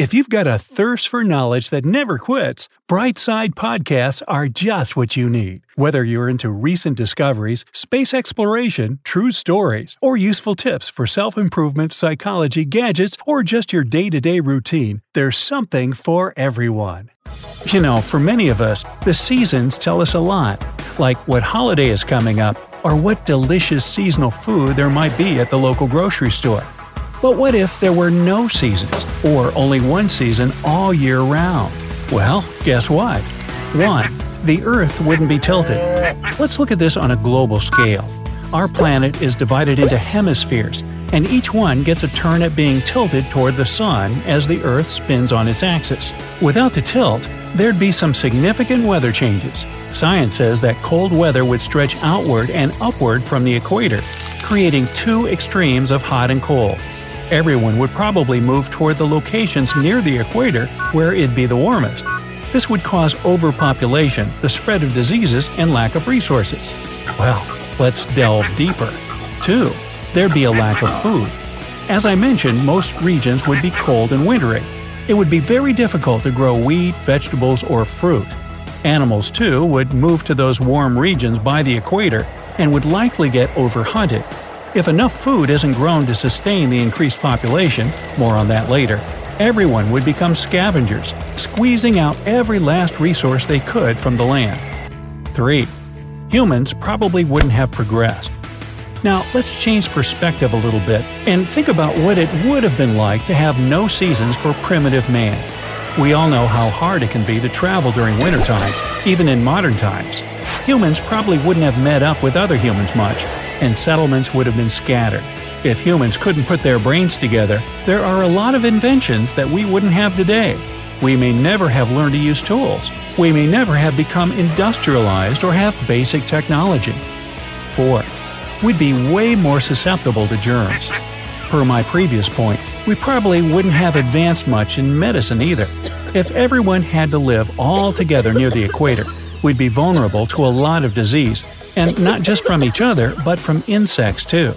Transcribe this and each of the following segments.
If you've got a thirst for knowledge that never quits, Brightside Podcasts are just what you need. Whether you're into recent discoveries, space exploration, true stories, or useful tips for self improvement, psychology, gadgets, or just your day to day routine, there's something for everyone. You know, for many of us, the seasons tell us a lot, like what holiday is coming up or what delicious seasonal food there might be at the local grocery store. But what if there were no seasons, or only one season all year round? Well, guess what? 1. The Earth wouldn't be tilted. Let's look at this on a global scale. Our planet is divided into hemispheres, and each one gets a turn at being tilted toward the Sun as the Earth spins on its axis. Without the tilt, there'd be some significant weather changes. Science says that cold weather would stretch outward and upward from the equator, creating two extremes of hot and cold everyone would probably move toward the locations near the equator where it'd be the warmest. This would cause overpopulation, the spread of diseases, and lack of resources. Well, let's delve deeper. 2. There'd be a lack of food. As I mentioned, most regions would be cold and wintry. It would be very difficult to grow wheat, vegetables, or fruit. Animals, too, would move to those warm regions by the equator and would likely get overhunted, if enough food isn't grown to sustain the increased population, more on that later, everyone would become scavengers, squeezing out every last resource they could from the land. 3. Humans probably wouldn't have progressed. Now, let's change perspective a little bit and think about what it would have been like to have no seasons for primitive man. We all know how hard it can be to travel during wintertime, even in modern times. Humans probably wouldn't have met up with other humans much, and settlements would have been scattered. If humans couldn't put their brains together, there are a lot of inventions that we wouldn't have today. We may never have learned to use tools. We may never have become industrialized or have basic technology. 4. We'd be way more susceptible to germs. Per my previous point, we probably wouldn't have advanced much in medicine either. If everyone had to live all together near the equator, we'd be vulnerable to a lot of disease and not just from each other, but from insects too.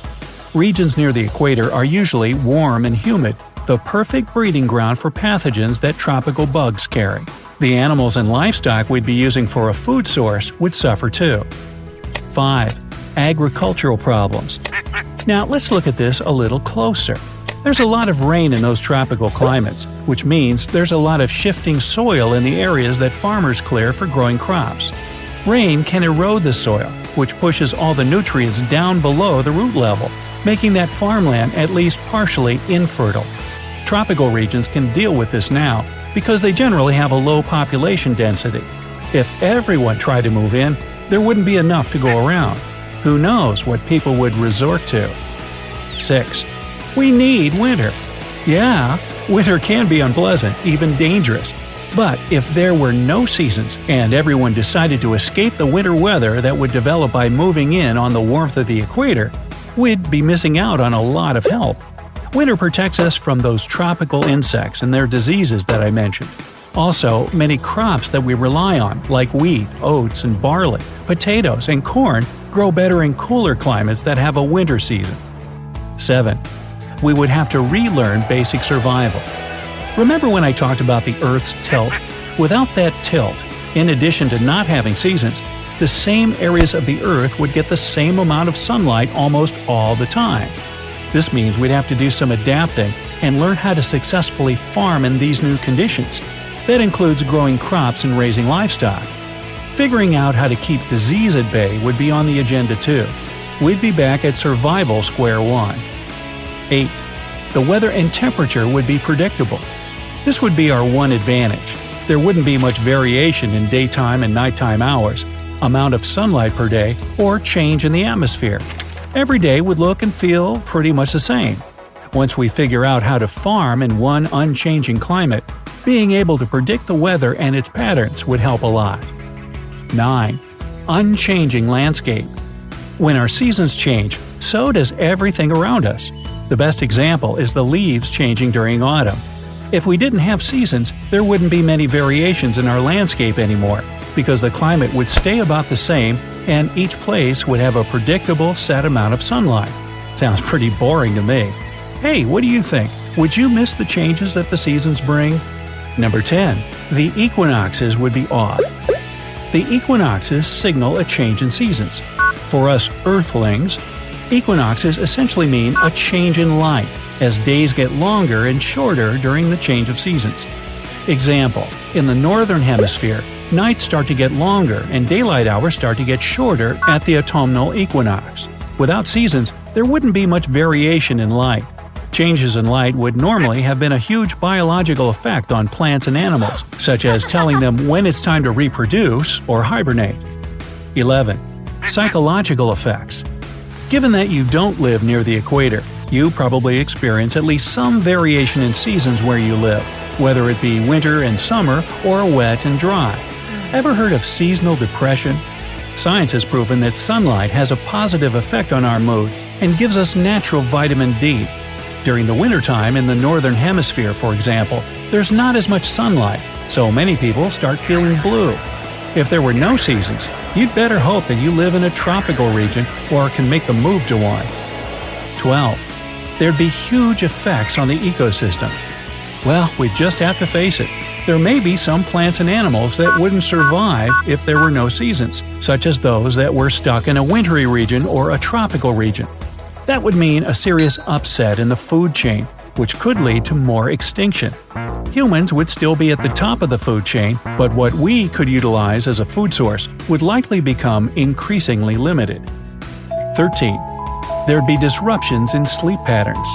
Regions near the equator are usually warm and humid, the perfect breeding ground for pathogens that tropical bugs carry. The animals and livestock we'd be using for a food source would suffer too. 5. Agricultural problems. Now let's look at this a little closer. There's a lot of rain in those tropical climates, which means there's a lot of shifting soil in the areas that farmers clear for growing crops. Rain can erode the soil, which pushes all the nutrients down below the root level, making that farmland at least partially infertile. Tropical regions can deal with this now because they generally have a low population density. If everyone tried to move in, there wouldn't be enough to go around. Who knows what people would resort to? 6. We need winter. Yeah, winter can be unpleasant, even dangerous, but if there were no seasons and everyone decided to escape the winter weather that would develop by moving in on the warmth of the equator, we'd be missing out on a lot of help. Winter protects us from those tropical insects and their diseases that I mentioned. Also, many crops that we rely on, like wheat, oats, and barley, potatoes, and corn, grow better in cooler climates that have a winter season. 7. We would have to relearn basic survival. Remember when I talked about the Earth's tilt? Without that tilt, in addition to not having seasons, the same areas of the Earth would get the same amount of sunlight almost all the time. This means we'd have to do some adapting and learn how to successfully farm in these new conditions. That includes growing crops and raising livestock. Figuring out how to keep disease at bay would be on the agenda too. We'd be back at survival square one. 8. The weather and temperature would be predictable. This would be our one advantage. There wouldn't be much variation in daytime and nighttime hours, amount of sunlight per day, or change in the atmosphere. Every day would look and feel pretty much the same. Once we figure out how to farm in one unchanging climate, being able to predict the weather and its patterns would help a lot. 9. Unchanging landscape. When our seasons change, so does everything around us. The best example is the leaves changing during autumn. If we didn't have seasons, there wouldn't be many variations in our landscape anymore, because the climate would stay about the same and each place would have a predictable set amount of sunlight. Sounds pretty boring to me. Hey, what do you think? Would you miss the changes that the seasons bring? Number 10. The equinoxes would be off. The equinoxes signal a change in seasons. For us Earthlings, equinoxes essentially mean a change in light, as days get longer and shorter during the change of seasons. Example In the Northern Hemisphere, nights start to get longer and daylight hours start to get shorter at the autumnal equinox. Without seasons, there wouldn't be much variation in light. Changes in light would normally have been a huge biological effect on plants and animals, such as telling them when it's time to reproduce or hibernate. 11. Psychological effects. Given that you don't live near the equator, you probably experience at least some variation in seasons where you live, whether it be winter and summer or wet and dry. Ever heard of seasonal depression? Science has proven that sunlight has a positive effect on our mood and gives us natural vitamin D. During the wintertime in the northern hemisphere, for example, there's not as much sunlight, so many people start feeling blue. If there were no seasons, you'd better hope that you live in a tropical region or can make the move to one. 12. There'd be huge effects on the ecosystem. Well, we just have to face it. There may be some plants and animals that wouldn't survive if there were no seasons, such as those that were stuck in a wintry region or a tropical region. That would mean a serious upset in the food chain, which could lead to more extinction. Humans would still be at the top of the food chain, but what we could utilize as a food source would likely become increasingly limited. 13. There'd be disruptions in sleep patterns.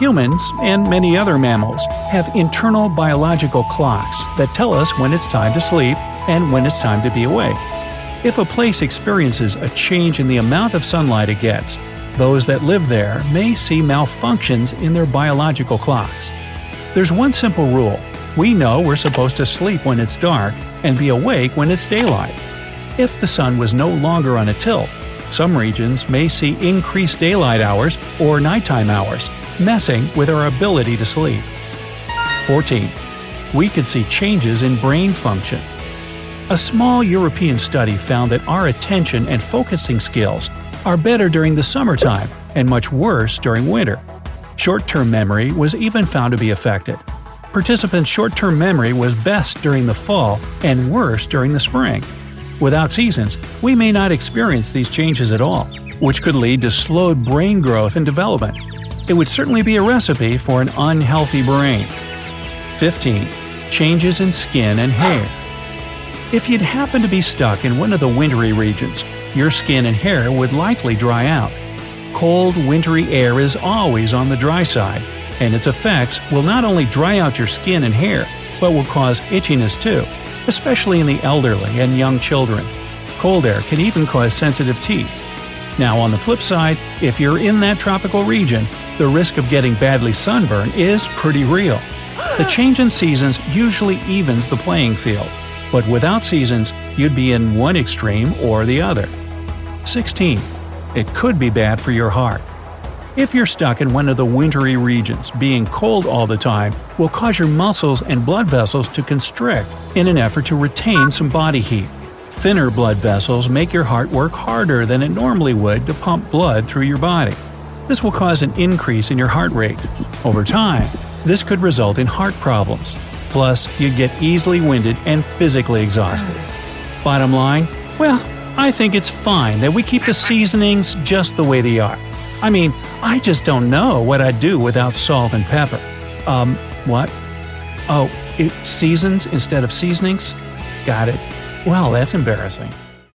Humans, and many other mammals, have internal biological clocks that tell us when it's time to sleep and when it's time to be awake. If a place experiences a change in the amount of sunlight it gets, those that live there may see malfunctions in their biological clocks. There's one simple rule we know we're supposed to sleep when it's dark and be awake when it's daylight. If the sun was no longer on a tilt, some regions may see increased daylight hours or nighttime hours, messing with our ability to sleep. 14. We could see changes in brain function. A small European study found that our attention and focusing skills are better during the summertime and much worse during winter. Short term memory was even found to be affected. Participants' short term memory was best during the fall and worse during the spring. Without seasons, we may not experience these changes at all, which could lead to slowed brain growth and development. It would certainly be a recipe for an unhealthy brain. 15. Changes in skin and hair. If you'd happen to be stuck in one of the wintry regions, your skin and hair would likely dry out. Cold, wintry air is always on the dry side, and its effects will not only dry out your skin and hair, but will cause itchiness too, especially in the elderly and young children. Cold air can even cause sensitive teeth. Now, on the flip side, if you're in that tropical region, the risk of getting badly sunburned is pretty real. The change in seasons usually evens the playing field, but without seasons, you'd be in one extreme or the other. 16. It could be bad for your heart. If you're stuck in one of the wintry regions, being cold all the time will cause your muscles and blood vessels to constrict in an effort to retain some body heat. Thinner blood vessels make your heart work harder than it normally would to pump blood through your body. This will cause an increase in your heart rate. Over time, this could result in heart problems. Plus, you'd get easily winded and physically exhausted. Bottom line, well, I think it's fine that we keep the seasonings just the way they are. I mean, I just don't know what I'd do without salt and pepper. Um, what? Oh, it, seasons instead of seasonings? Got it. Well, that's embarrassing.